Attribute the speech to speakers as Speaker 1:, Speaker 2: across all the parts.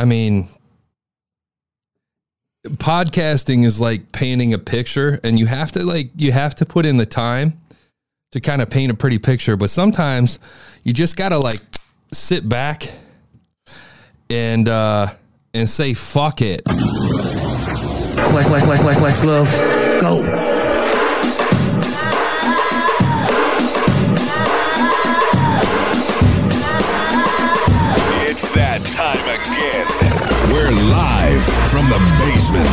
Speaker 1: I mean, podcasting is like painting a picture and you have to like you have to put in the time to kind of paint a pretty picture but sometimes you just got to like sit back and uh and say fuck it
Speaker 2: Quest, West, West, West, West, love. Go.
Speaker 3: It's that time again. We're live from the basement.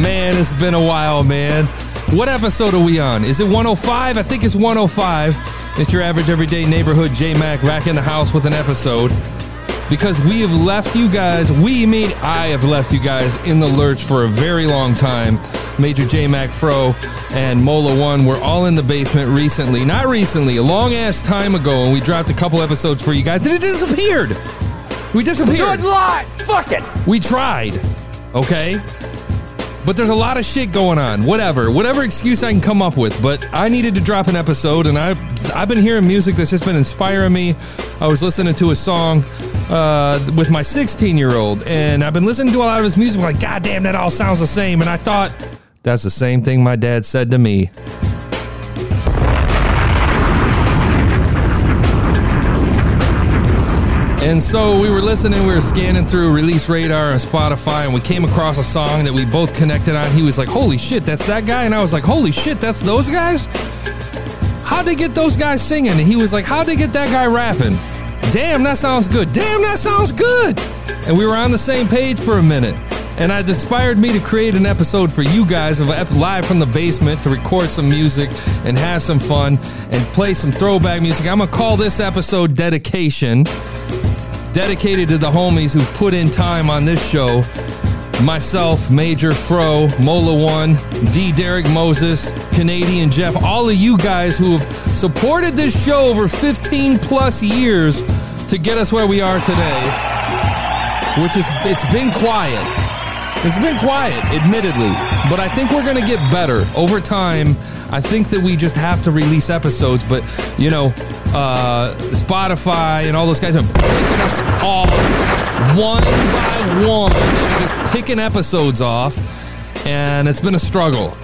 Speaker 1: man it's been a while man. What episode are we on? Is it 105 i think it's 105 it's your average everyday neighborhood j-mac back in the house with an episode because we have left you guys we mean i have left you guys in the lurch for a very long time major j-mac fro and mola one were all in the basement recently not recently a long ass time ago and we dropped a couple episodes for you guys and it disappeared we disappeared
Speaker 4: live. Fuck it.
Speaker 1: we tried, okay? But there's a lot of shit going on. Whatever, whatever excuse I can come up with. But I needed to drop an episode, and I've I've been hearing music that's just been inspiring me. I was listening to a song uh, with my 16 year old, and I've been listening to a lot of his music. Like, God damn, that all sounds the same. And I thought that's the same thing my dad said to me. And so we were listening, we were scanning through Release Radar and Spotify, and we came across a song that we both connected on. He was like, Holy shit, that's that guy. And I was like, Holy shit, that's those guys? How'd they get those guys singing? And he was like, How'd they get that guy rapping? Damn, that sounds good. Damn, that sounds good. And we were on the same page for a minute. And it inspired me to create an episode for you guys of live from the basement to record some music and have some fun and play some throwback music. I'm gonna call this episode Dedication dedicated to the homies who put in time on this show. Myself, Major Fro, Mola One, D. Derek Moses, Canadian Jeff, all of you guys who have supported this show over 15 plus years to get us where we are today. Which is, it's been quiet. It's been quiet, admittedly, but I think we're going to get better over time. I think that we just have to release episodes, but you know, uh, Spotify and all those guys are picking us off one by one, just picking episodes off, and it's been a struggle.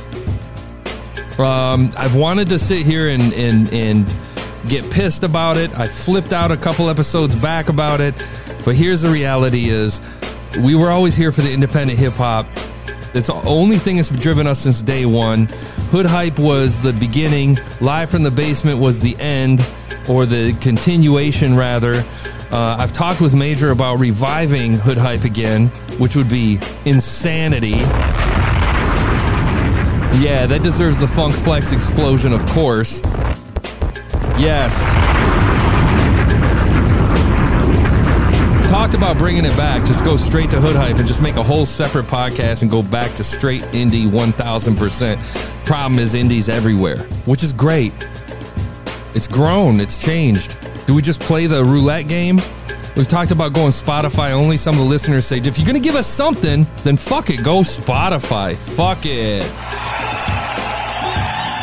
Speaker 1: Um, I've wanted to sit here and and and get pissed about it. I flipped out a couple episodes back about it, but here's the reality: is we were always here for the independent hip hop. It's the only thing that's driven us since day one. Hood Hype was the beginning. Live from the Basement was the end, or the continuation, rather. Uh, I've talked with Major about reviving Hood Hype again, which would be insanity. Yeah, that deserves the Funk Flex explosion, of course. Yes. Talked about bringing it back. Just go straight to Hood Hype and just make a whole separate podcast and go back to straight indie 1000%. Problem is, indie's everywhere, which is great. It's grown, it's changed. Do we just play the roulette game? We've talked about going Spotify only. Some of the listeners say, if you're going to give us something, then fuck it, go Spotify. Fuck it.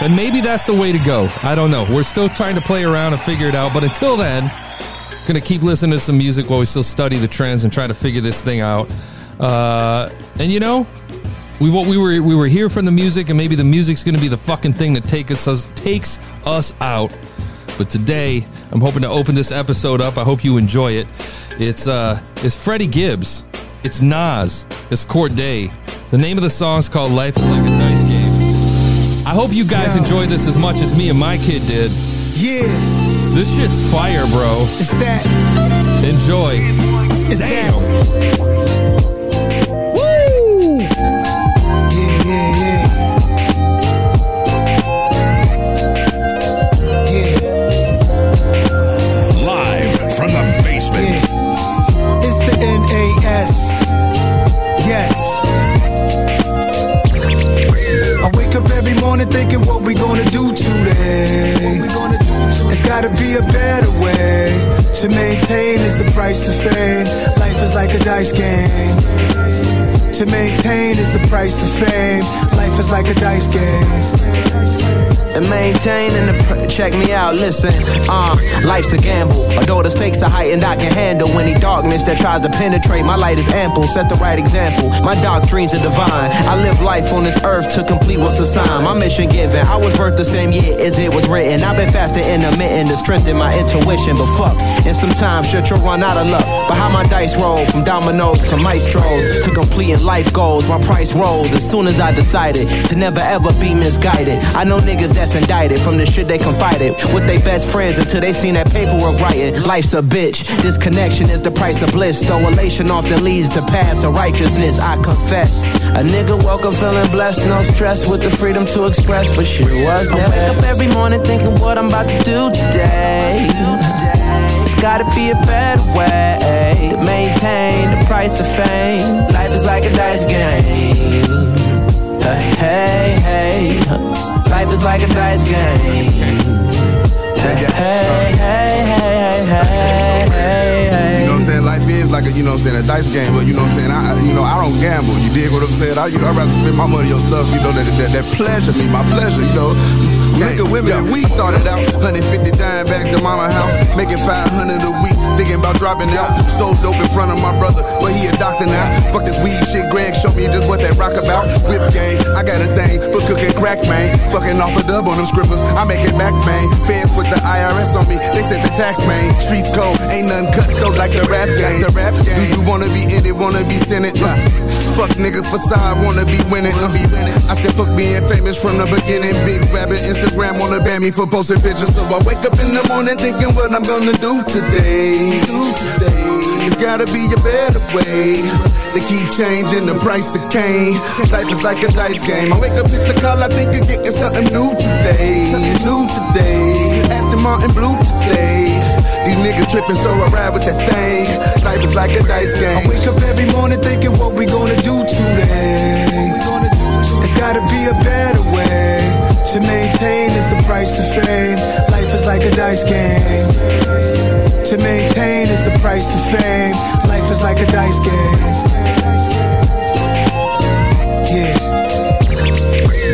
Speaker 1: And maybe that's the way to go. I don't know. We're still trying to play around and figure it out. But until then, gonna keep listening to some music while we still study the trends and try to figure this thing out. Uh, and you know, we what we were we were here from the music, and maybe the music's gonna be the fucking thing that take us, us takes us out. But today, I'm hoping to open this episode up. I hope you enjoy it. It's uh, it's Freddie Gibbs. It's Nas. It's Cordae. The name of the song is called "Life Is Like a Dice Game." I hope you guys
Speaker 5: Yeah.
Speaker 1: enjoy this as much as me and my kid did.
Speaker 5: Yeah,
Speaker 1: This shit's fire, bro.
Speaker 5: it's that.
Speaker 1: Enjoy.
Speaker 5: It's
Speaker 1: Damn.
Speaker 5: that. Woo! Yeah, yeah, yeah. Yeah,
Speaker 3: Live from the basement.
Speaker 5: yeah. It's the NAS. Yes. I wake up every morning thinking what we gonna do today. It's gotta be a better way to maintain is the price of fame. Life is like a dice game. To maintain is the price of fame. Life is like a dice game.
Speaker 2: And maintaining the pr- check me out listen uh life's a gamble. Although the stakes are heightened I can handle any darkness that tries to penetrate. My light is ample set the right example. My doctrines are divine. I live life on this earth to complete what's assigned. My mission given I was birthed the same year as it was written. I've been faster intermittent to strengthen my intuition. But fuck and sometimes shit you'll run out of luck. But how my dice roll from dominoes to maestros to completing life goals my price rose. As soon as I decided to never ever be misguided I know niggas that that's indicted from the shit they confided with their best friends until they seen that paperwork writing. Life's a bitch. this connection is the price of bliss. Though elation often leads to paths of righteousness I confess. A nigga woke up feeling blessed no stress with the freedom to express but shit was I wake up every morning thinking what I'm about to do today. It's gotta be a better way. Maintain the price of fame a
Speaker 4: you know what I'm saying a dice game but you know what I'm saying I you know I don't gamble you dig what I'm saying? I you know I'd rather spend my money on stuff you know that that, that pleasure me my pleasure you know nigga women we started out 150 dime bags in mama house making 500 a week thinking about dropping out. So dope in front of my brother but he a doctor now. Fuck this weed shit. Greg show me just what that rock about. Whip game I got a thing for cooking crack man. Fucking off a dub on them scribblers I make it back man. Fans with the IRS on me they said the tax man. Streets cold ain't none cut those like the rap game. The rap game do you wanna be in it wanna be senate yeah fuck niggas facade wanna be winning uh. be winning I said fuck being famous from the beginning. Big rabbit Instagram wanna ban me for posting pictures. So I wake up in the morning thinking what I'm gonna do today. Do today it's gotta be a better way they keep changing the price of cane. Life is like a dice game. I wake up hit the call I think of getting something new today. Something new today. Aston Martin blue today. These niggas tripping so I ride with that thing. Life is like a dice game. I wake up every morning thinking what we gonna do today. It's gotta be a better way to maintain is the price of fame. Life is like a dice game. To maintain is the price of fame. Life is like a dice game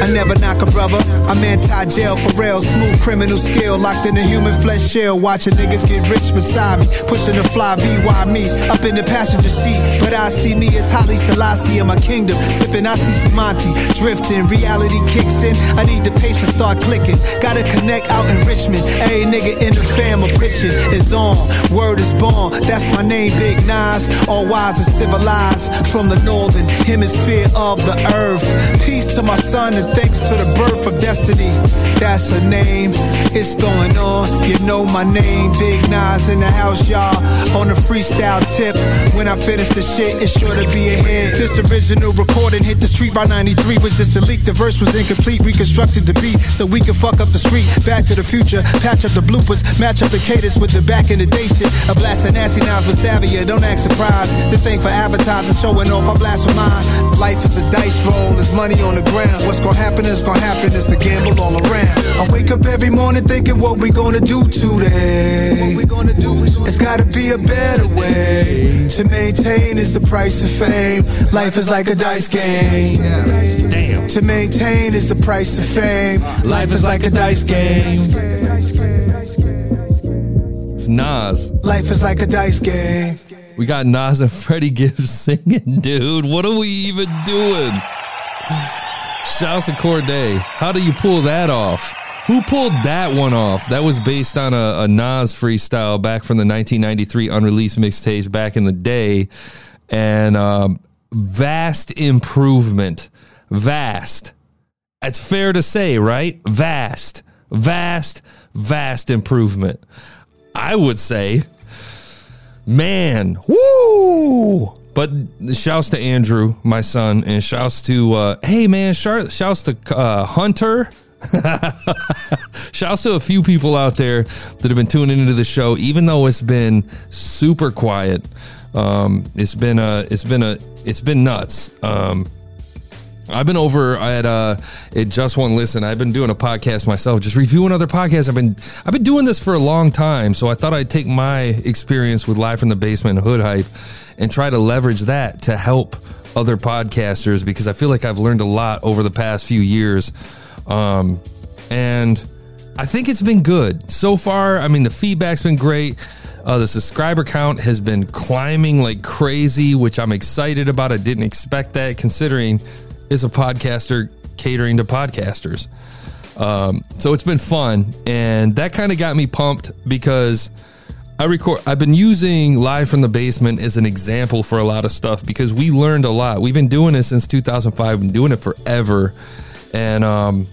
Speaker 4: I never knock a brother. I'm anti-jail for real. Smooth criminal skill locked in a human flesh shell. Watching niggas get rich beside me. Pushing the fly why me. Up in the passenger seat. But I see me as Haile Selassie in my kingdom. Sipping I see Monty drifting reality kicks in. I need the patience start clicking. Gotta connect out in Richmond. A nigga in the fam of pitching is on. Word is born. That's my name big Nas. All wise and civilized from the northern hemisphere of the earth. Peace to my son and thanks to the birth of destiny that's a name. It's going on you know my name. Big Nas in the house y'all on a freestyle tip. When I finish the shit, it's sure to be a hit. This original recording hit the street by 93 was just a leak. The verse was incomplete reconstructed the beat so we can fuck up the street. Back to the future patch up the bloopers match up the cadence with the back in the day shit. a blast of nasty nouns with savia don't act surprised. This ain't for advertising showing off I blast of mine. Life is a dice roll there's money on the ground. What's gonna happen is gonna happen it's a gamble all around. I wake up every morning thinking what we gonna do today. We gonna do it's gotta be a better way to maintain is the price of fame. Life is like a dice game.
Speaker 1: Damn.
Speaker 5: To maintain is the price of fame. Life is like a dice game.
Speaker 1: It's Nas.
Speaker 5: Life is like a dice game.
Speaker 1: We got Nas and Freddie Gibbs singing dude. What are we even doing Shouts to Cordae. How do you pull that off? Who pulled that one off? That was based on a, a Nas freestyle back from the 1993 unreleased mixtapes back in the day. And um, vast improvement. Vast. It's fair to say, right? Vast, vast, vast improvement. I would say, man, whoo! But shouts to Andrew, my son, and shouts to uh, hey man, shouts to uh, Hunter. shouts to a few people out there that have been tuning into the show, even though it's been super quiet. Um, it's been a, it's been a, it's been nuts. Um, I've been over at uh it just one listen. I've been doing a podcast myself, just reviewing other podcasts. I've been I've been doing this for a long time, so I thought I'd take my experience with live from the basement hood hype and try to leverage that to help other podcasters because I feel like I've learned a lot over the past few years. Um, and I think it's been good so far. I mean, the feedback's been great. Uh, the subscriber count has been climbing like crazy, which I'm excited about. I didn't expect that considering it's a podcaster catering to podcasters. Um, so it's been fun, and that kind of got me pumped because I record. I've been using live from the basement as an example for a lot of stuff because we learned a lot. We've been doing this since 2005. Been doing it forever, and um,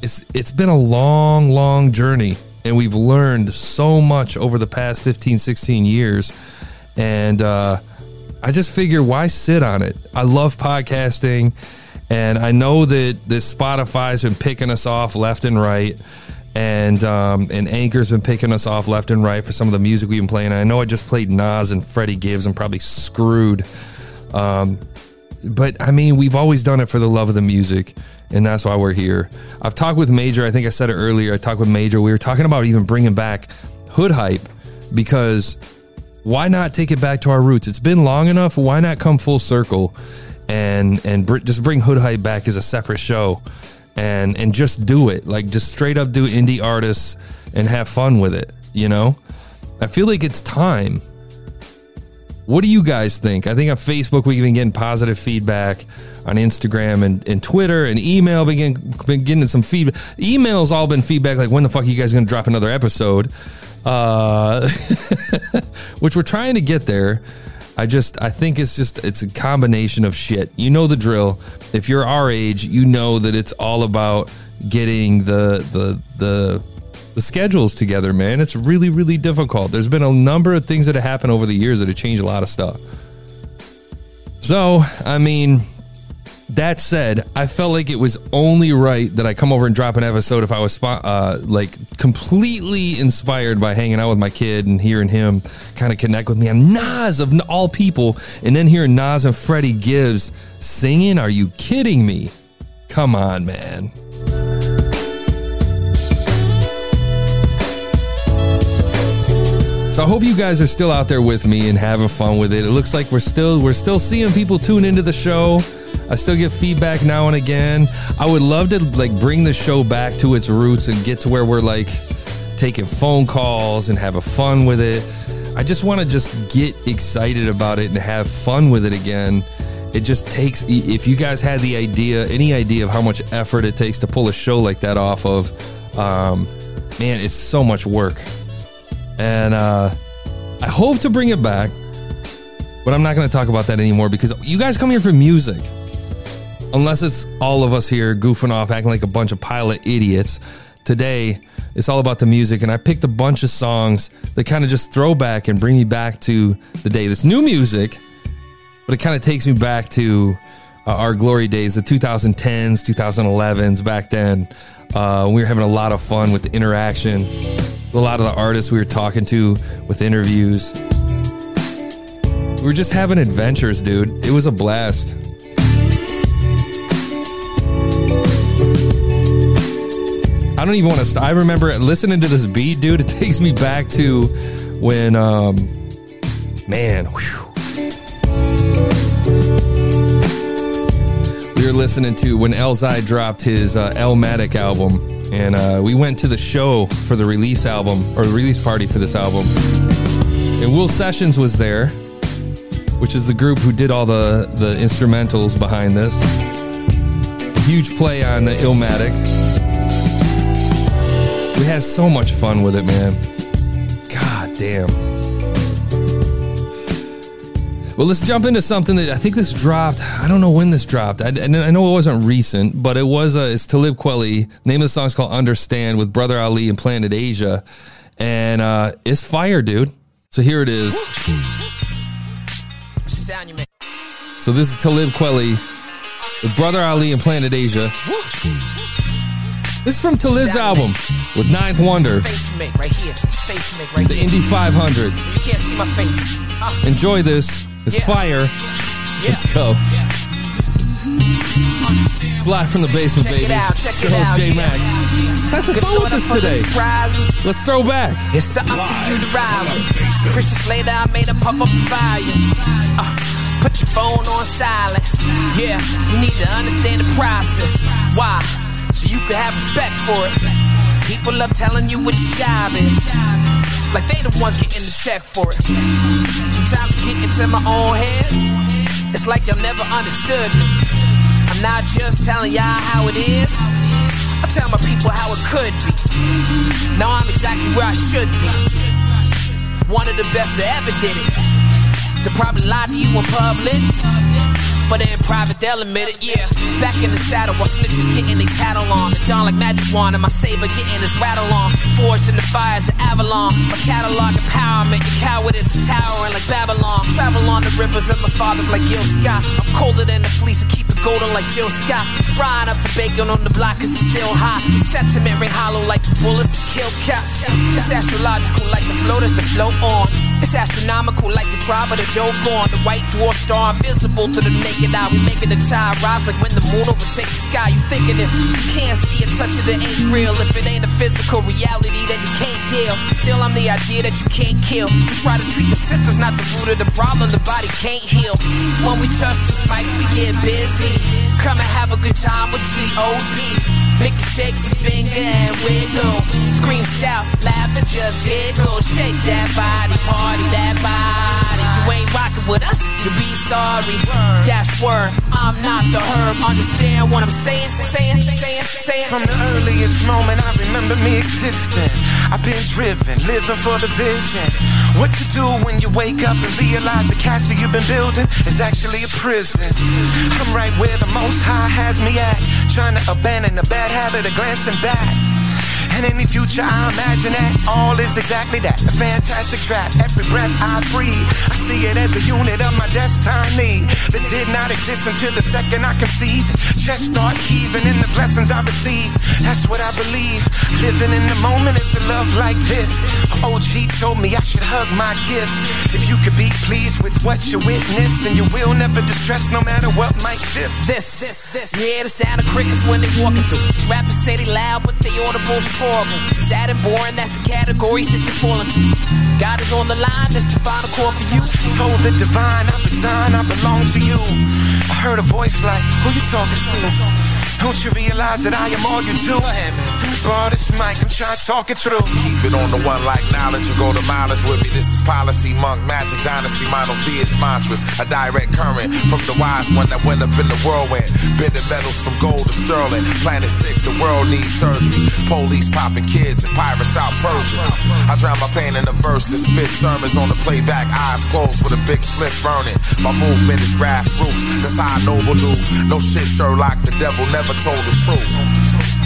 Speaker 1: it's it's been a long, long journey, and we've learned so much over the past 15, 16 years, and uh, I just figure why sit on it. I love podcasting. And I know that this Spotify's been picking us off left and right, and um, and Anchor's been picking us off left and right for some of the music we've been playing. I know I just played Nas and Freddie Gibbs. I'm probably screwed, um, but I mean we've always done it for the love of the music, and that's why we're here. I've talked with Major. I think I said it earlier. I talked with Major. We were talking about even bringing back Hood Hype because why not take it back to our roots? It's been long enough. Why not come full circle? and and br- just bring Hood Hype back as a separate show, and and just do it like just straight up do indie artists and have fun with it. You know, I feel like it's time. What do you guys think? I think on Facebook we've been getting positive feedback. On Instagram and, and Twitter and email, been getting, been getting some feedback. Emails all been feedback like when the fuck are you guys going to drop another episode? Uh, which we're trying to get there. I just I think it's just it's a combination of shit. You know the drill. If you're our age, you know that it's all about getting the the the the schedules together, man. It's really really difficult. There's been a number of things that have happened over the years that have changed a lot of stuff. So, I mean, that said, I felt like it was only right that I come over and drop an episode if I was uh, like completely inspired by hanging out with my kid and hearing him kind of connect with me on Nas of all people, and then hearing Nas and Freddie Gibbs singing. Are you kidding me? Come on, man. So I hope you guys are still out there with me and having fun with it. It looks like we're still we're still seeing people tune into the show. I still get feedback now and again. I would love to like bring the show back to its roots and get to where we're like taking phone calls and having fun with it. I just want to just get excited about it and have fun with it again. It just takes if you guys had the idea, any idea of how much effort it takes to pull a show like that off of um, man, it's so much work. And uh, I hope to bring it back, but I'm not going to talk about that anymore because you guys come here for music. Unless it's all of us here goofing off, acting like a bunch of pilot idiots. Today, it's all about the music, and I picked a bunch of songs that kind of just throw back and bring me back to the day. This new music, but it kind of takes me back to uh, our glory days, the 2010s, 2011s. Back then, uh, we were having a lot of fun with the interaction a lot of the artists we were talking to with interviews. We were just having adventures, dude. It was a blast. I don't even want to. St- I remember listening to this beat, dude. It takes me back to when, um, man, whew. we were listening to when Elzhi dropped his uh, Elmatic album and uh, we went to the show for the release album or the release party for this album. And Will Sessions was there, which is the group who did all the the instrumentals behind this. Huge play on the Illmatic. We had so much fun with it, man. God damn. Well, let's jump into something that I think this dropped. I don't know when this dropped. I, I know it wasn't recent, but it was. Uh, it's Talib Kweli. Name of the song is called "Understand" with Brother Ali and Planet Asia, and uh, it's fire, dude. So here it is. So this is Talib Kweli with Brother Ali and Planet Asia. This is from Talib's album with Ninth Wonder, the Indie 500. You can't see my face. Enjoy this. It's yeah. fire. Yeah. Let's go. Yeah. It's live from the basement, check baby. It out, check the host, J Mac. Let's have some fun with this today. Let's throw back.
Speaker 6: It's something for you to ride with. Christian Slater, I made a pump up the fire. Uh, Put your phone on silent. Yeah, you need to understand the process. Why? So you can have respect for it. People love telling you what your job is. Like they the ones getting the check for it. Sometimes I get into my own head. It's like y'all never understood me. I'm not just telling y'all how it is. I tell my people how it could be. Now I'm exactly where I should be. One of the best that ever did it. They probably lied to you in public. But in private, they'll admit it, yeah. Back in the saddle while snitches getting they tattle on. The dawn like magic wand, and my saber getting his rattle on. Force in the fires of Avalon. My catalog empowerment, your cowardice towering like Babylon. Travel on the rivers of my fathers like Gil Scott. I'm colder than the fleece and it golden like Jill Scott. Frying up the bacon on the block it's still hot. Sentiment ring hollow like bullets to kill cops. It's astrological like the floaters that float on. It's astronomical like the tribe of the Dogon. The white dwarf star invisible to the naked eye. We making the tide rise like when the moon overtakes the sky. You thinking if you can't see it, touch it, it ain't real. If it ain't a physical reality, then you can't deal. Still, I'm the idea that you can't kill. You try to treat the symptoms, not the root of the problem. The body can't heal. When we touch these mics, we get busy. Come and have a good time with G-O-D. Make you shake your finger and wiggle. Scream, shout, laugh, and just giggle. Shake that body, party that body. Ain't rocking with us, you'll be sorry. That's word, I'm not the herb. Understand what I'm saying? Saying, saying, saying.
Speaker 7: From the earliest moment I remember me existing. I've been driven, living for the vision. What to do when you wake up and realize the castle you've been building is actually a prison. I'm right where the most high has me at, trying to abandon the bad habit of glancing back. And any future I imagine that all is exactly that. A fantastic trap. Every breath I breathe, I see it as a unit of my destiny that did not exist until the second I conceived. Just start heaving in the blessings I receive. That's what I believe. Living in the moment is a love like this. OG told me I should hug my gift. If you could be pleased with what you witnessed, then you will never distress no matter what might shift.
Speaker 6: This, this, this. Yeah, the sound of crickets when they walking through. Rappers say they loud, but they audible horrible. Sad and boring, that's the categories that they fall into. God is on the line, that's the final call for you.
Speaker 7: Told the divine, I resign, I belong to you. I heard a voice like, who you talking to? Don't you realize that I am all you do?
Speaker 6: Go ahead, man.
Speaker 7: Borrow this mic, I'm trying to talk it through.
Speaker 8: Keep it on the one like knowledge and go to mileage with me. This is policy, monk, magic, dynasty, monotheist mantras. A direct current from the wise one that went up in the whirlwind. Bending metals from gold to sterling. Planet sick, the world needs surgery. Police popping kids and pirates out purging. I drown my pain in the verses, spit sermons on the playback, eyes closed with a big split burning. My movement is grassroots, that's how I noble do. No shit, Sherlock, the devil never told the truth.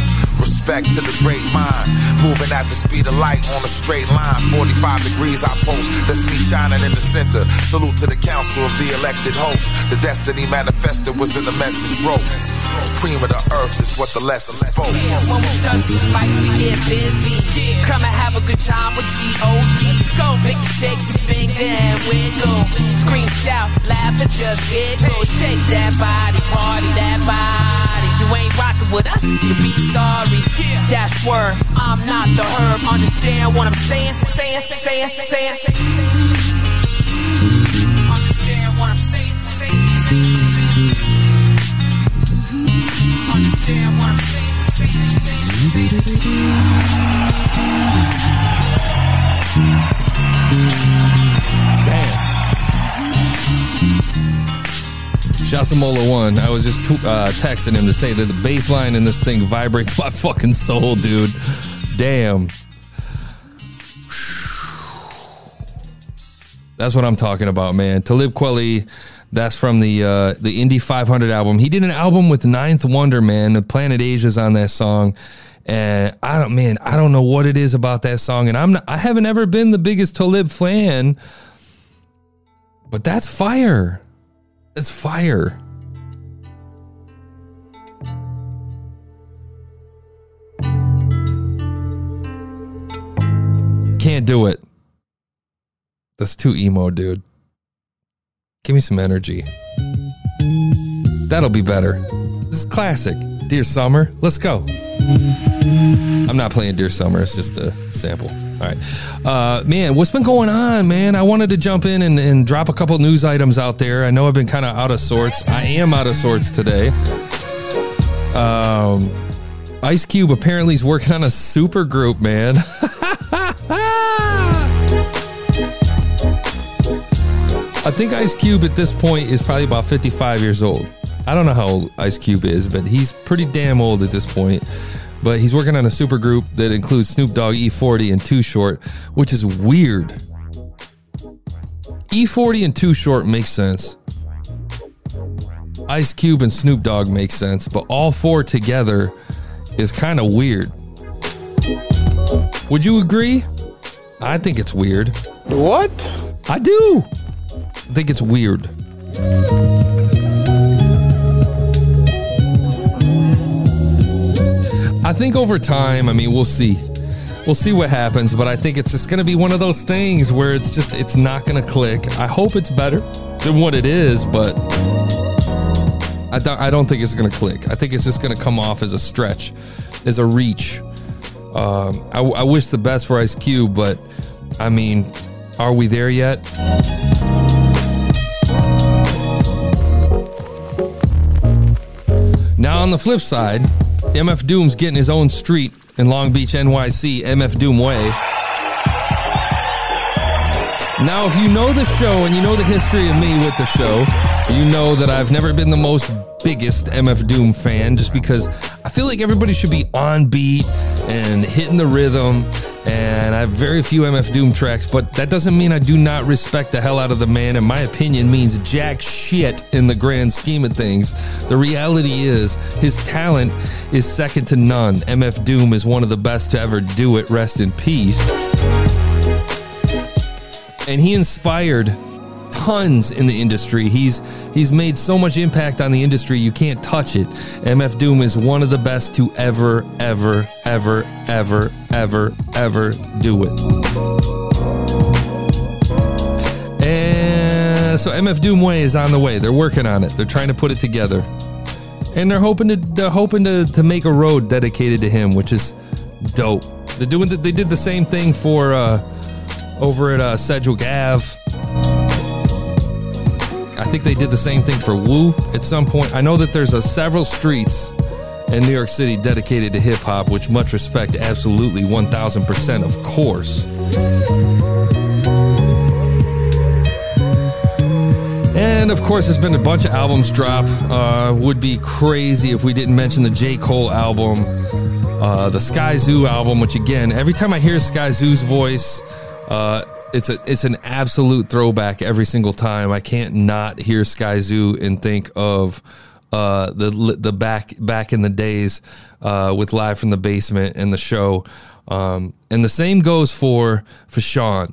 Speaker 8: Respect to the great mind. Moving at the speed of light on a straight line. 45 degrees I post. That's me shining in the center. Salute to the council of the elected host. The destiny manifested was in the message wrote. Cream of the earth is what the lesson spoke.
Speaker 6: When we touch these mics, we get busy. Yeah. Come and have a good time with G-O-D. Go, make you shake your finger and wiggle. Scream, shout, laugh, and just giggle. Shake that body, party that body. Ain't rocking with us, you'll be sorry. That's word, I'm not the herb. Understand what I'm saying? Saying, saying, saying. Understand what I'm saying? Saying, saying, saying. Understand what I'm saying? Saying, saying, saying.
Speaker 1: Shasamola one. I was just uh, texting him to say that the bass line in this thing vibrates my fucking soul, dude. Damn. That's what I'm talking about, man. Talib Kweli, that's from the uh, the Indie 500 album. He did an album with Ninth Wonder, man. The Planet Asia's on that song, and I don't, man, I don't know what it is about that song. And I'm, not, I haven't ever been the biggest Talib fan, but that's fire. It's fire. Can't do it. That's too emo, dude. Give me some energy. That'll be better. This is classic. Dear Summer, let's go. I'm not playing Dear Summer, it's just a sample. All right. Uh, man, what's been going on, man? I wanted to jump in and, and drop a couple news items out there. I know I've been kind of out of sorts. I am out of sorts today. Um, Ice Cube apparently is working on a super group, man. I think Ice Cube at this point is probably about 55 years old. I don't know how old Ice Cube is, but he's pretty damn old at this point. But he's working on a super group that includes Snoop Dogg, E40, and Too Short, which is weird. E40 and Too Short makes sense. Ice Cube and Snoop Dogg makes sense, but all four together is kind of weird. Would you agree? I think it's weird.
Speaker 9: What?
Speaker 1: I do. I think it's weird. I think over time, I mean, we'll see. We'll see what happens, but I think it's just going to be one of those things where it's just it's not going to click. I hope it's better than what it is, but I don't, I don't think it's going to click. I think it's just going to come off as a stretch, as a reach. Um, I, I wish the best for Ice Cube, but I mean, are we there yet? Now, on the flip side, MF Doom's getting his own street in Long Beach, NYC, MF Doom Way. Now, if you know the show and you know the history of me with the show, you know that I've never been the most biggest MF Doom fan just because I feel like everybody should be on beat and hitting the rhythm. And I have very few MF Doom tracks, but that doesn't mean I do not respect the hell out of the man. And my opinion means jack shit in the grand scheme of things. The reality is, his talent is second to none. MF Doom is one of the best to ever do it. Rest in peace. And he inspired tons in the industry. He's he's made so much impact on the industry you can't touch it. MF Doom is one of the best to ever ever ever ever ever ever do it. And so MF Doom Way is on the way. They're working on it. They're trying to put it together. And they're hoping to they're hoping to to make a road dedicated to him, which is dope. They're doing the, they did the same thing for uh over at uh, Sedgwick Ave. I think they did the same thing for Woo at some point. I know that there's a several streets in New York City dedicated to hip hop, which much respect, absolutely 1000%, of course. And of course, there's been a bunch of albums drop. Uh, would be crazy if we didn't mention the J. Cole album, uh, the Skyzoo album, which again, every time I hear Skyzoo's voice, uh, it's a it's an absolute throwback every single time. I can't not hear Skyzoo and think of uh, the the back back in the days uh, with live from the basement and the show. Um, and the same goes for Fashawn.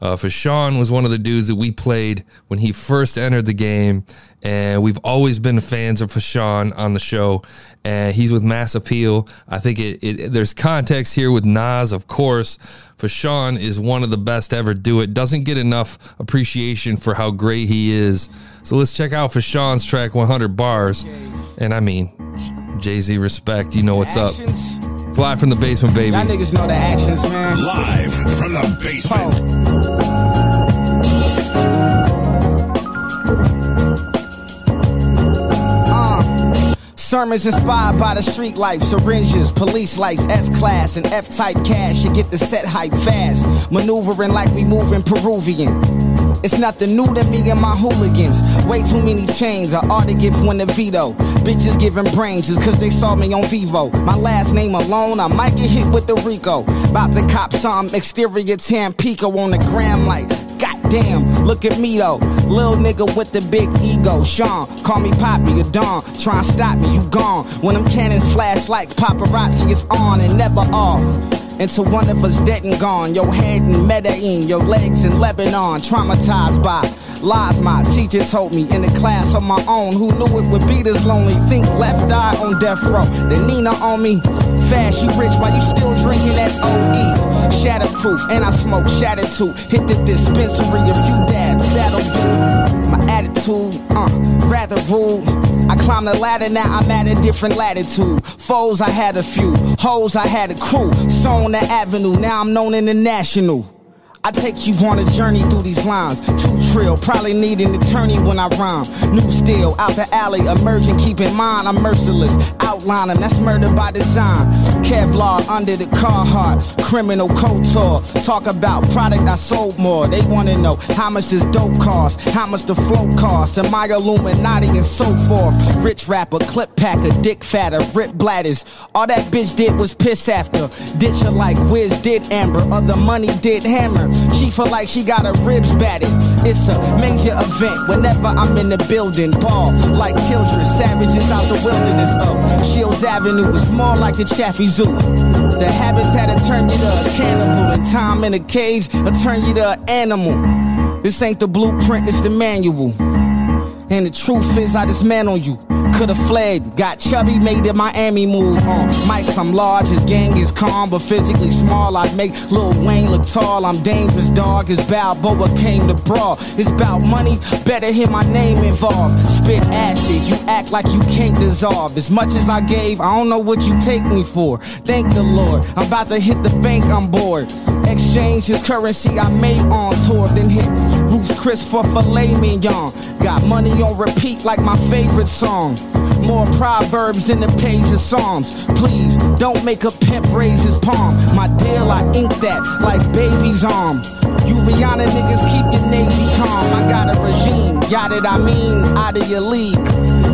Speaker 1: Uh, was one of the dudes that we played when he first entered the game, and we've always been fans of Fashawn on the show. And he's with Mass Appeal. I think it, it there's context here with Nas, of course. Fashawn is one of the best ever do it. Doesn't get enough appreciation for how great he is. So let's check out Fashawn's track 100 bars. And I mean, Jay Z respect. You know what's up. It's live from the basement, baby.
Speaker 10: Y'all niggas know the actions, man.
Speaker 3: Live from the basement.
Speaker 10: Uh, sermons inspired by the street life, syringes, police lights, S class, and F type cash. You get the set hype fast, maneuvering like we moving Peruvian. It's nothing new to me and my hooligans. Way too many chains, I ought to give one a veto. Bitches giving brains just cause they saw me on Vevo. My last name alone, I might get hit with the Rico. About to cop some exterior Tampico on the gram like. Goddamn, look at me though. Little nigga with the big ego. Sean, call me Poppy or Don. Try and stop me, you gone. When them cannons flash like paparazzi, it's on and never off. Until one of us dead and gone. Your head in Medellin, your legs in Lebanon. Traumatized by lies my teacher told me in the class on my own. Who knew it would be this lonely? Think left eye on death row. Then Nina on me. Fast, you rich while you still drinking that OE. Shatterproof, and I smoke shatter too. Hit the dispensary a few dabs, that'll do. My attitude, uh, rather rude. I climbed the ladder, now I'm at a different latitude. Foes, I had a few. Hoes, I had a crew. So on the avenue, now I'm known international. I take you on a journey through these lines. Too trill, probably need an attorney when I rhyme. New steel, out the alley, emerging, keep in mind I'm merciless. Outlining, that's murder by design. Kevlar under the Carhartt, criminal couture. Talk about product I sold more. They wanna know how much this dope cost, how much the flow cost, am I Illuminati and so forth. Rich rapper, clip packer, dick fatter, rip bladders. All that bitch did was piss after. Ditcher like Wiz did Amber, other money did Hammer. She feel like she got her ribs batted. It's a major event whenever I'm in the building. Ball like children, savages out the wilderness of Shields Avenue. It's more like the Chaffee Zoo. The habits had to turn you to a cannibal, and time in a cage will turn you to an animal. This ain't the blueprint, it's the manual. And the truth is, I dismantle you. Could've fled, got chubby, made the Miami move. Uh, on mics, I'm large, his gang is calm, but physically small. I make Lil Wayne look tall. I'm dangerous, dog. His Balboa came to brawl. It's about money, better hear my name involved. Spit acid, you act like you can't dissolve. As much as I gave, I don't know what you take me for. Thank the Lord, I'm about to hit the bank, I'm bored. Exchange his currency I made on tour, then hit Ruth's Chris for filet mignon. Got money on repeat like my favorite song. More proverbs than the page of Psalms. Please don't make a pimp raise his palm. My deal, I ink that like baby's arm. You Rihanna niggas keep your navy calm. I got a regime, y'all that I mean, out of your league.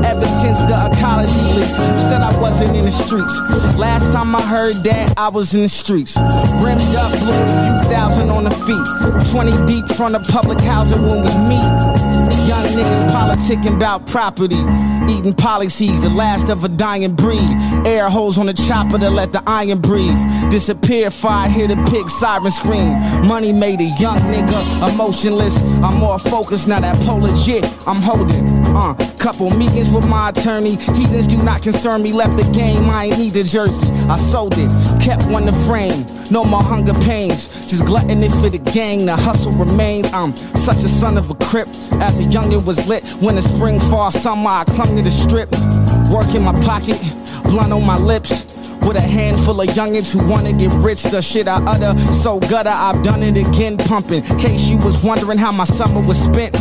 Speaker 10: Ever since the ecology leak, said I wasn't in the streets. Last time I heard that, I was in the streets. Rimmed up, blew a few thousand on the feet. 20 deep from the public housing when we meet. Young niggas politicking about property. Eating policies, the last of a dying breed. Air holes on the chopper to let the iron breathe. Disappear fire, hear the pig siren scream. Money made a young nigga emotionless. I'm more focused now that pole legit. I'm holding. Uh, couple meetings with my attorney. Heathens do not concern me. Left the game, I ain't need the jersey. I sold it, kept one to frame. No more hunger pains. Just glutton it for the gang. The hustle remains. I'm such a son of a crip. As a youngin' was lit. When the spring, fall, summer, I clung to the strip. Work in my pocket, blunt on my lips. With a handful of youngins who wanna get rich, the shit I utter so gutter, I've done it again, pumping. Case you was wondering how my summer was spent.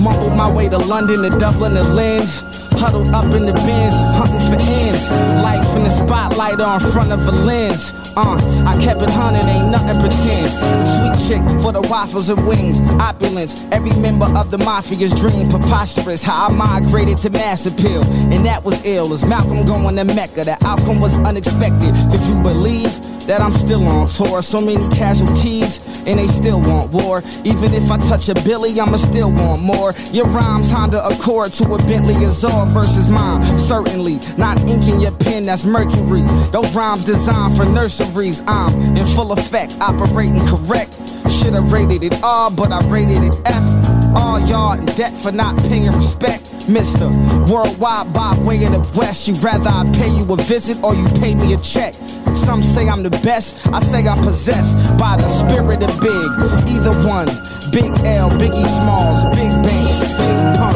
Speaker 10: Mumbled my way to London, to Dublin, to Lens. Huddled up in the bins, hunting for ends. Life in the spotlight or in front of a lens. Uh, I kept it hunting, ain't nothing pretend. Sweet chick for the waffles and wings. Opulence, every member of the mafia's dream. Preposterous, how I migrated to mass appeal. And that was ill, as Malcolm going to Mecca. The outcome was unexpected. Could you believe? That I'm still on tour. So many casualties, and they still want war. Even if I touch a Billy, I'ma still want more. Your rhymes Honda Accord to a Bentley Azure versus mine. Certainly not inking your pen, that's mercury. Those rhymes designed for nurseries. I'm in full effect, operating correct. Should've rated it R, but I rated it F. All y'all in debt for not paying respect. Mister, worldwide by way of the West. You rather I pay you a visit or you pay me a check. Some say I'm the best, I say I'm possessed by the spirit of big. Either one, Big L, Biggie Smalls, Big Bang, Big Pun.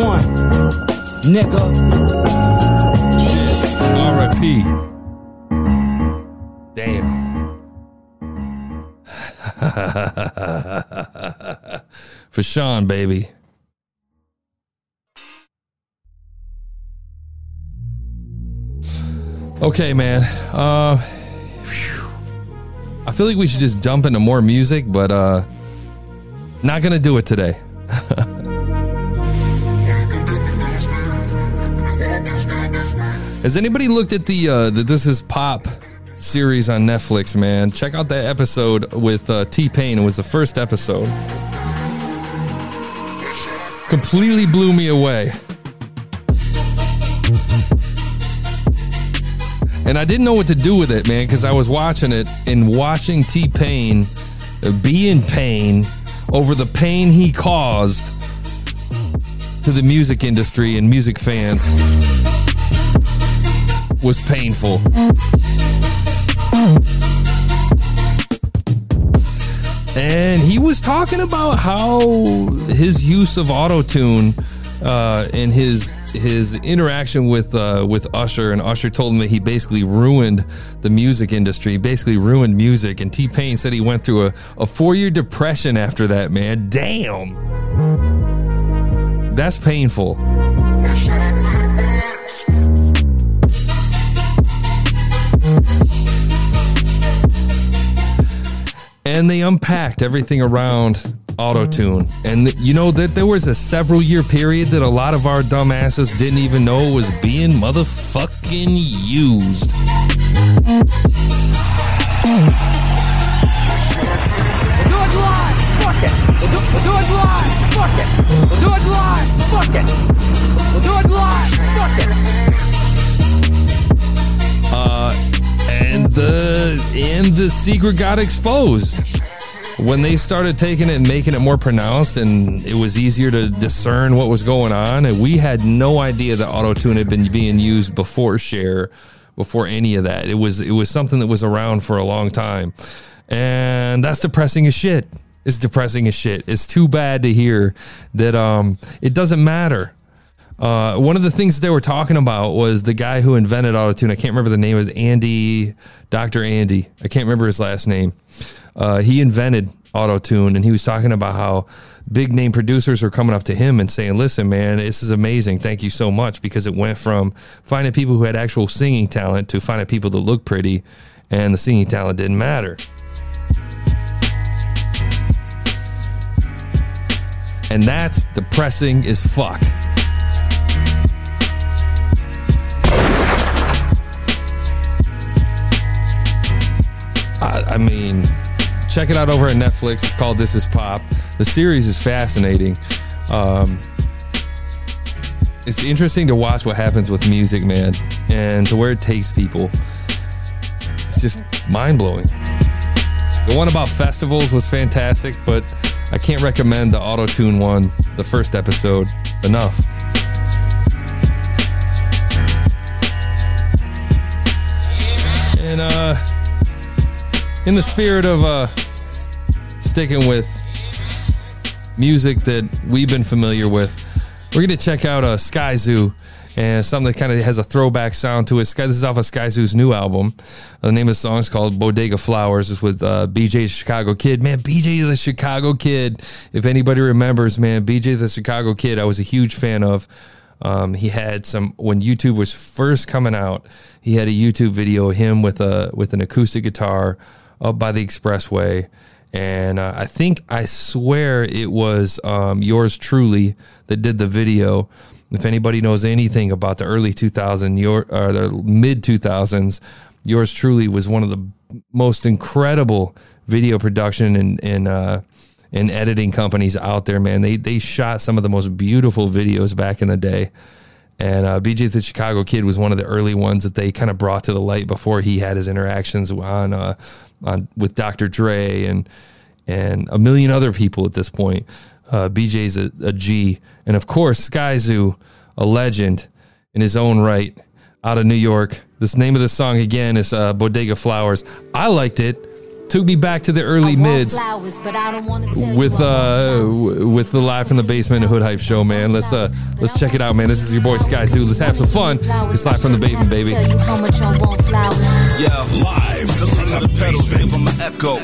Speaker 10: One, nigga.
Speaker 1: R.I.P. Damn. Fashawn, baby. Okay, man. Uh. I feel like we should just dump into more music, but uh, not gonna do it today. Has anybody looked at the uh, the This Is Pop series on Netflix? Man, check out that episode with uh, T Pain. It was the first episode. Completely blew me away. And I didn't know what to do with it, man, because I was watching it and watching T Pain uh, be in pain over the pain he caused to the music industry and music fans was painful. And he was talking about how his use of auto tune uh, and his his interaction with uh, with Usher, and Usher told him that he basically ruined the music industry, basically ruined music. And T Pain said he went through a, a four year depression after that. Man, damn, that's painful. And they unpacked everything around auto tune. And you know that there was a several year period that a lot of our dumbasses didn't even know was being motherfucking used.
Speaker 11: We'll do it live. Fuck it. We'll do it live. Fuck it. We'll do it live. Fuck it. We'll do it live. Fuck it.
Speaker 1: Uh, and the and the secret got exposed. When they started taking it and making it more pronounced and it was easier to discern what was going on and we had no idea that auto tune had been being used before Cher before any of that. It was it was something that was around for a long time. And that's depressing as shit. It's depressing as shit. It's too bad to hear that um it doesn't matter uh, one of the things they were talking about was the guy who invented autotune. I can't remember the name. It was Andy, Dr. Andy. I can't remember his last name. Uh, he invented autotune and he was talking about how big name producers were coming up to him and saying, listen, man, this is amazing. Thank you so much. Because it went from finding people who had actual singing talent to finding people that look pretty and the singing talent didn't matter. And that's depressing as fuck. I, I mean, check it out over at Netflix. It's called This Is Pop. The series is fascinating. Um, it's interesting to watch what happens with music, man, and to where it takes people. It's just mind blowing. The one about festivals was fantastic, but I can't recommend the auto tune one, the first episode, enough. And uh, in the spirit of uh, sticking with music that we've been familiar with, we're going to check out uh, Skyzoo and something that kind of has a throwback sound to it. Sky, this is off of Skyzoo's new album. Uh, the name of the song is called Bodega Flowers. It's with uh, BJ the Chicago Kid. Man, BJ the Chicago Kid. If anybody remembers, man, BJ the Chicago Kid, I was a huge fan of. Um, he had some when YouTube was first coming out. He had a YouTube video of him with a with an acoustic guitar up by the expressway. And uh, I think, I swear it was um, yours truly that did the video. If anybody knows anything about the early 2000s, your or the mid 2000s, yours truly was one of the most incredible video production and and uh, and editing companies out there. Man, they they shot some of the most beautiful videos back in the day. And uh, BJ the Chicago Kid was one of the early ones that they kind of brought to the light before he had his interactions on uh, on with Dr. Dre and and a million other people at this point. Uh, BJ's a, a G, and of course Skyzoo, a legend in his own right, out of New York. This name of the song again is uh, Bodega Flowers. I liked it. Took me back to the early mids with uh with the live from the basement hood hype show, man. Let's uh let's check it out, man. This is your boy Skyzoo. Let's have some fun. It's live from the basement, baby.
Speaker 12: Yeah, live from the pedals, give them an echo.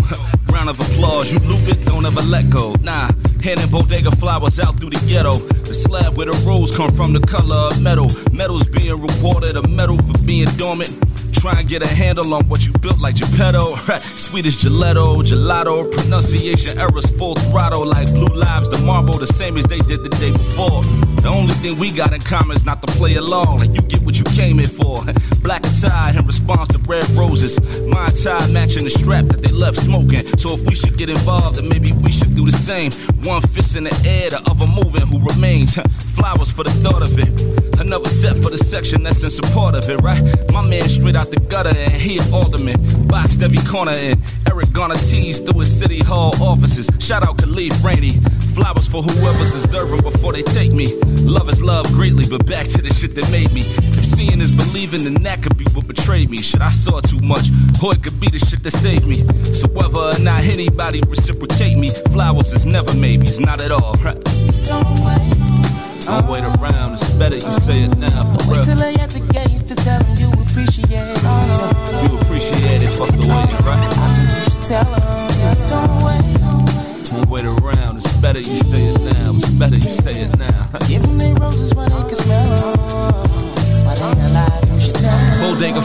Speaker 12: Round of applause, you loop it, don't ever let go. Nah, handing bodega flowers out through the ghetto. The slab where the rose come from, the color of metal. Metal's being rewarded, a medal for being dormant. Try and get a handle on what you built like Geppetto. Sweet as gelato, gelato, pronunciation errors full throttle like blue lives, the marble, the same as they did the day before. The only thing we got in common is not to play along, and you get what you came in for. Black tie in response to red roses. My tie matching the strap that they left smoking. So if we should get involved, then maybe we should do the same. One fist in the air, the other moving, who remains? Flowers for the thought of it. Another set for the section that's in support of it, right? My man straight out the gutter and he an alderman. Boxed every corner in. Eric Garner teased through his city hall offices. Shout out Khalif Rainey. Flowers for whoever deserve them before they take me. Love is love greatly, but back to the shit that made me. If seeing is believing, then that could be what betrayed me. Shit, I saw too much, or it could be the shit that saved me. So whether or not anybody reciprocate me, flowers is never maybes, not at all.
Speaker 13: Don't wait.
Speaker 12: Don't wait around, it's better you say it now for real.
Speaker 13: Wait till they at the gates to tell you appreciate it.
Speaker 12: You appreciate it, fuck the waiting, right?
Speaker 13: You should tell them. Don't wait, don't wait.
Speaker 12: Don't wait around, it's better you say it now. It's better you say it now.
Speaker 13: Give them their roses while they can smell them.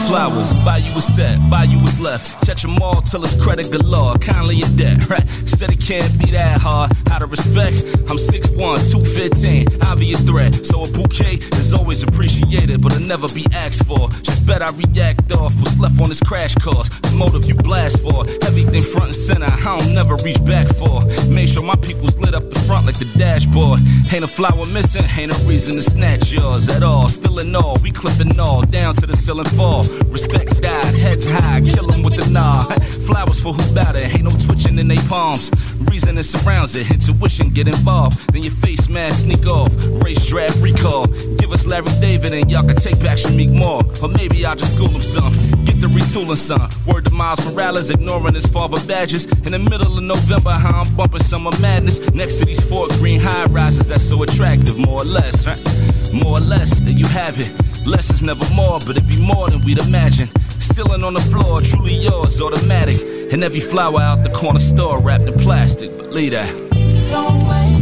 Speaker 12: Flowers, buy you a set, buy you what's left. Catch 'em all till it's credit galore. Kindly a debt, right? Said it can't be that hard. Out of respect, I'm 6'1, 215, obvious threat. So a bouquet is always appreciated, but it'll never be asked for. Just bet I react off what's left on this crash course. The motive you blast for, everything front and center, I don't never reach back for. Make sure my people's lit up the front like the dashboard. Ain't a flower missing, ain't a reason to snatch yours at all. Still in all, we clipping all down to the ceiling fall. Respect died, heads high, kill 'em with the nod. Flowers for who bout it, ain't no twitching in they palms. Reason it surrounds it, intuition get involved. Then your face mask sneak off, race draft recall. Give us Larry David and y'all can take back Shameik Moore. Or maybe I'll just school him some. Get the retooling son. Word to Miles Morales, ignoring his father badges. In the middle of November, how I'm bumping summer madness. Next to these four green high rises that's so attractive, more or less? More or less, there you have it. Less is never more, but it'd be more than we'd imagine. Stealing on the floor, truly yours, automatic. And every flower out the corner store wrapped in plastic. But leave that.
Speaker 13: Don't wait.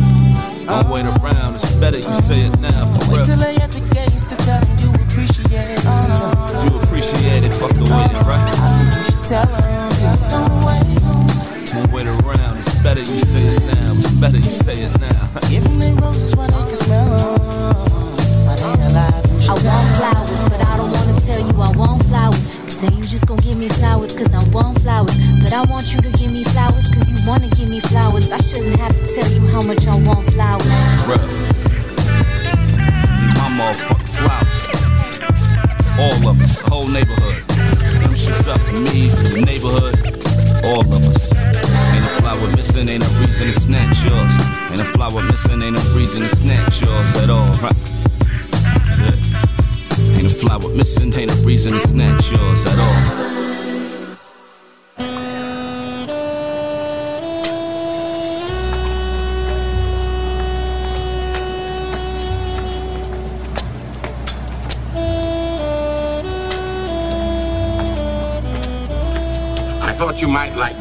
Speaker 12: Don't wait around, it's better you say it now for
Speaker 13: Wait
Speaker 12: real.
Speaker 13: till they at the gates to tell them you appreciate it.
Speaker 12: You appreciate it, fuck the waiting, right?
Speaker 13: You should tell them. Don't wait, don't wait.
Speaker 12: Don't wait around, it's better you say it now. It's better you say it now.
Speaker 13: Give them roses while they can smell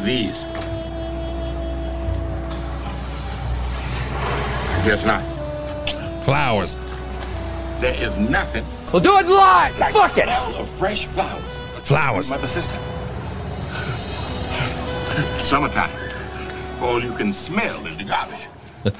Speaker 14: these. I guess not.
Speaker 1: Flowers.
Speaker 14: There is nothing
Speaker 11: We'll do it live.
Speaker 14: like
Speaker 11: Fuck
Speaker 14: the
Speaker 11: it.
Speaker 14: smell of fresh flowers.
Speaker 1: Flowers.
Speaker 14: Mother sister. Summertime. All you can smell is the garbage.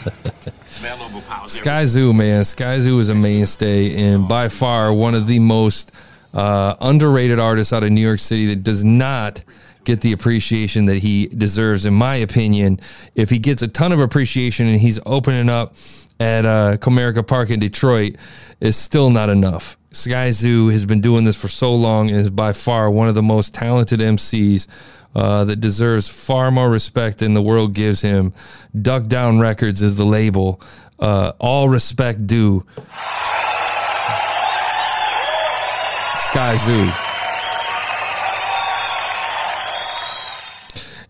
Speaker 14: smell overpowers
Speaker 1: Skyzoo, man. Skyzoo is a mainstay and by far one of the most uh, underrated artists out of New York City that does not get the appreciation that he deserves, in my opinion. If he gets a ton of appreciation and he's opening up at uh, Comerica Park in Detroit, is still not enough. Skyzoo has been doing this for so long and is by far one of the most talented MCs uh, that deserves far more respect than the world gives him. Duck Down Records is the label. Uh, all respect due. Skyzoo.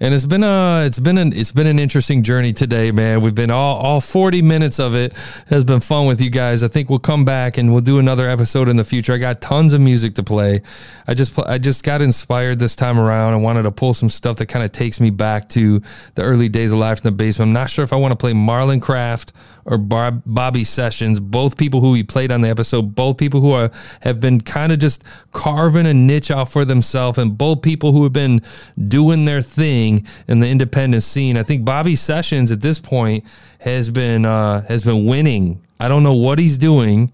Speaker 1: And it's been a it's been an it's been an interesting journey today, man. We've been all all 40 minutes of it has been fun with you guys. I think we'll come back and we'll do another episode in the future. I got tons of music to play. I just I just got inspired this time around. I wanted to pull some stuff that kind of takes me back to the early days of life in the basement. I'm not sure if I want to play Marlon Craft or Bob, Bobby Sessions, both people who we played on the episode, both people who are have been kind of just carving a niche out for themselves, and both people who have been doing their thing in the independent scene. I think Bobby Sessions at this point has been uh, has been winning. I don't know what he's doing,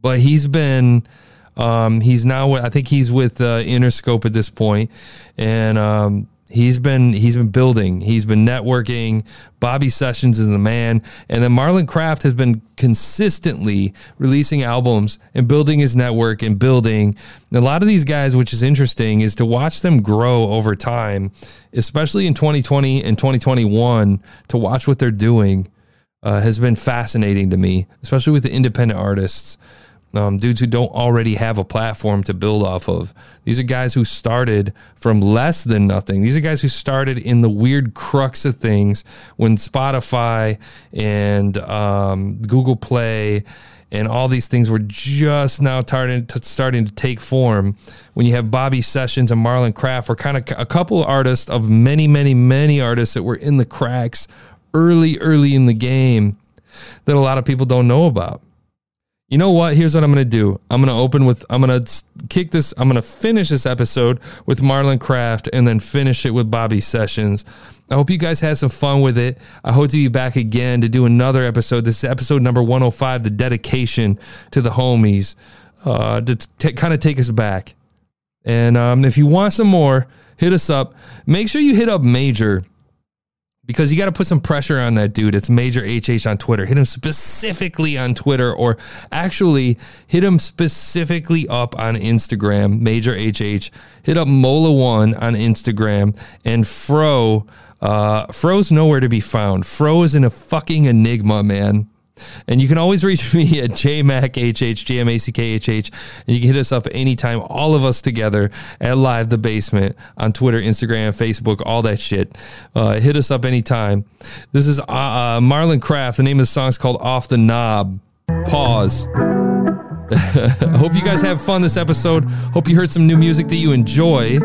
Speaker 1: but he's been. Um, he's now. I think he's with uh, Interscope at this point, and um, he's been he's been building. He's been networking. Bobby Sessions is the man, and then Marlon Craft has been consistently releasing albums and building his network and building. A lot of these guys, which is interesting, is to watch them grow over time, especially in 2020 and 2021. To watch what they're doing uh, has been fascinating to me, especially with the independent artists, um, dudes who don't already have a platform to build off of. These are guys who started from less than nothing. These are guys who started in the weird crux of things when Spotify and um, Google Play and all these things were just now starting to, starting to take form. When you have Bobby Sessions and Marlon Craft, were kind of a couple of artists of many, many, many artists that were in the cracks early, early in the game that a lot of people don't know about. You know what? Here's what I'm going to do. I'm going to open with, I'm going to kick this, I'm going to finish this episode with Marlon Craft and then finish it with Bobby Sessions. I hope you guys had some fun with it. I hope to be back again to do another episode. This is episode number 105, the dedication to the homies, uh, to t- kind of take us back. And um, if you want some more, hit us up. Make sure you hit up Major because you got to put some pressure on that dude. It's Major HH on Twitter. Hit him specifically on Twitter, or actually hit him specifically up on Instagram. Major HH. Hit up Mola One on Instagram and Fro. Uh, Fro's nowhere to be found. Fro is in a fucking enigma, man. And you can always reach me at JMackHH, JMACKHH. And you can hit us up anytime, all of us together at Live the Basement on Twitter, Instagram, Facebook, all that shit. Uh, hit us up anytime. This is uh, uh, Marlon Craft. The name of the song is called Off the Knob. Pause. Hope you guys have fun this episode. Hope you heard some new music that you enjoy.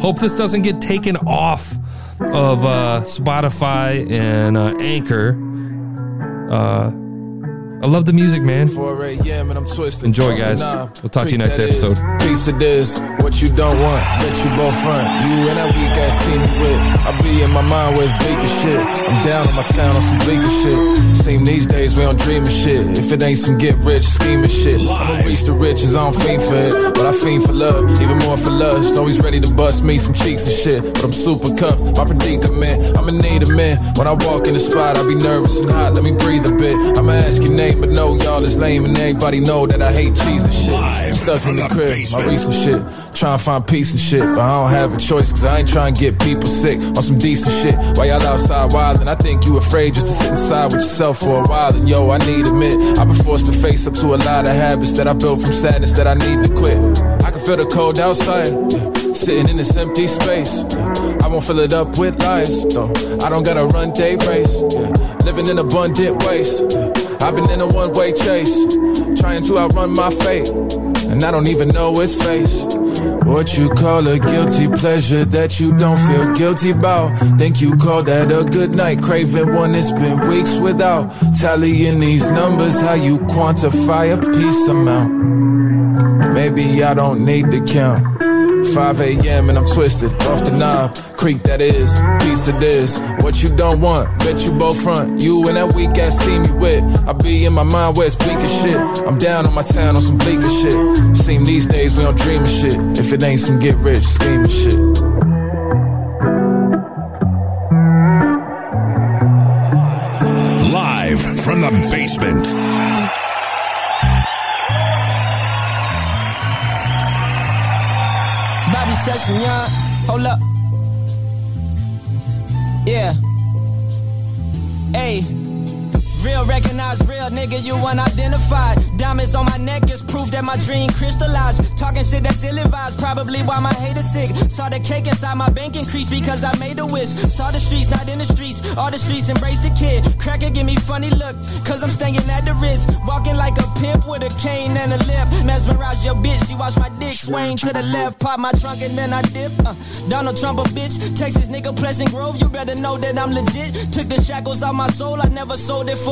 Speaker 1: Hope this doesn't get taken off of uh, Spotify and uh, Anchor. I love the music, man.
Speaker 15: 4 a.m. and I'm twisted.
Speaker 1: Enjoy, guys. We'll talk to you next episode.
Speaker 15: Piece of this, what you don't want, let you both front. You and that weak ass see me with. I be in my mind where it's bleak shit. I'm down on my town on some bleak shit. Seem these days we don't dream of shit. If it ain't some get rich scheme of shit. I'ma reach the riches, I don't fiend for it. But I fiend for love, even more for lust. Always ready to bust me some cheeks and shit. But I'm super cuffed, my predicament. I'ma need a man. When I walk in the spot, I be nervous and hot. Let me breathe a bit. I'ma ask your name, but no, y'all is lame. And everybody know that I hate cheese and shit. Stuck in the crib, my recent shit. Trying to find peace and shit. But I don't have a choice, cause I ain't trying to get people sick on some decent shit. While y'all outside wildin', I think you afraid just to sit inside with yourself for a while. And yo, I need a admit, I've been forced to face up to a lot of habits that I built from sadness that I need to quit. I can feel the cold outside. Sitting in this empty space. I won't fill it up with lies. Though I don't gotta run day race, living in abundant ways. I've been in a one-way chase, trying to outrun my fate, and I don't even know its face. What you call a guilty pleasure that you don't feel guilty about? Think you call that a good night? Craving one it's been weeks without. Tallying these numbers, how you quantify a piece amount? Maybe I don't need to count. 5 a.m. and I'm twisted off the knob. Creek that is, piece of this. What you don't want, bet you both front. You and that weak ass team you with. I be in my mind where it's bleak as shit. I'm down on my town on some bleak as shit. Seem these days we don't dream of shit. If it ain't some get rich scheme of shit.
Speaker 3: Live from the basement.
Speaker 6: Session. Hold up. Yeah. Hey. Real recognize real, nigga, you unidentified. Diamonds on my neck is proof that my dream crystallized. Talking shit that's ill advised, probably why my hate is sick. Saw the cake inside my bank increase because I made a wish. Saw the streets, not in the streets. All the streets embrace the kid. Cracker give me funny look, cause I'm staying at the wrist. Walking like a pimp with a cane and a lip. Mesmerize your bitch, she watch my dick swing to the left. Pop my trunk and then I dip. Uh, Donald Trump a bitch. Texas nigga Pleasant Grove, you better know that I'm legit. Took the shackles off my soul, I never sold it for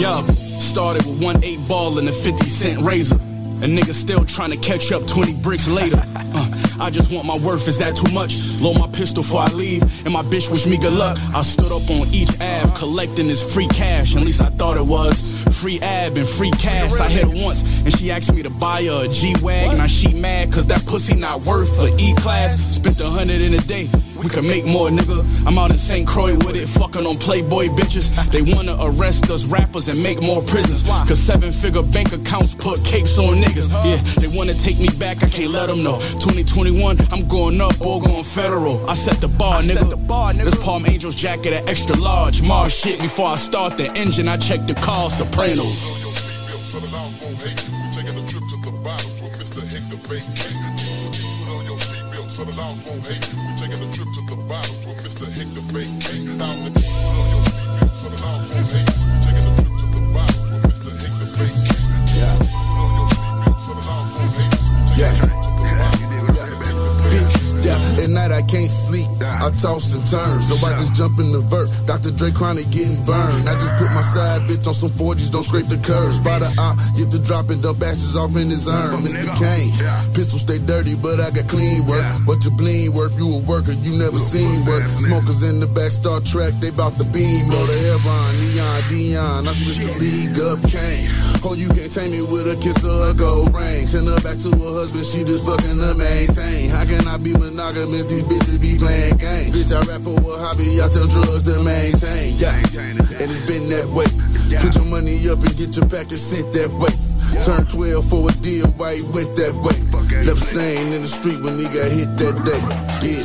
Speaker 16: Yo, started with one eight ball and a 50 cent razor. And niggas still trying to catch up 20 bricks later. Uh, I just want my worth, is that too much? Load my pistol before I leave, and my bitch wish me good luck. I stood up on each Ave, collecting this free cash, at least I thought it was. Free ab and free cash. I hit her once, and she asked me to buy her a G-Wag. Now she mad, cause that pussy not worth a E-Class. Spent a hundred in a day. We can make more, nigga. I'm out in St. Croix with it, fucking on Playboy bitches. They wanna arrest us rappers and make more prisons. Cause seven figure bank accounts put capes on niggas. Yeah, they wanna take me back, I can't let them know. 2021, I'm going up or going federal. I set the bar, nigga. This Palm Angels jacket at extra large. Mars shit before I start the engine, I check the car, Sopranos.
Speaker 4: At night I can't sleep, I toss and turn. So I just jump in the vert. Dr. Dre chronic getting burned. I just put my side bitch on some 40s, don't scrape the curves. By the eye, get the drop and dump ashes off in his urn. Mr. Kane, pistol stay dirty, but I got clean work. But you bling work, you a worker, you never seen work. Smokers in the back, Star Trek, they bout the beam. Know the Heron, Neon, Dion, I switched the league up, Kane. Oh, you can't tame me with a kiss or a gold ring. Send her back to her husband, she just fucking to maintain. How can I be monogamous? These bitches be playing games. Bitch, I rap for a hobby, I sell drugs to maintain. Yeah, and it's been that way. Put your money up and get your package sent that way. Turn 12 for a deal, why he went that way. Left stain in the street when he got hit that day. Yeah.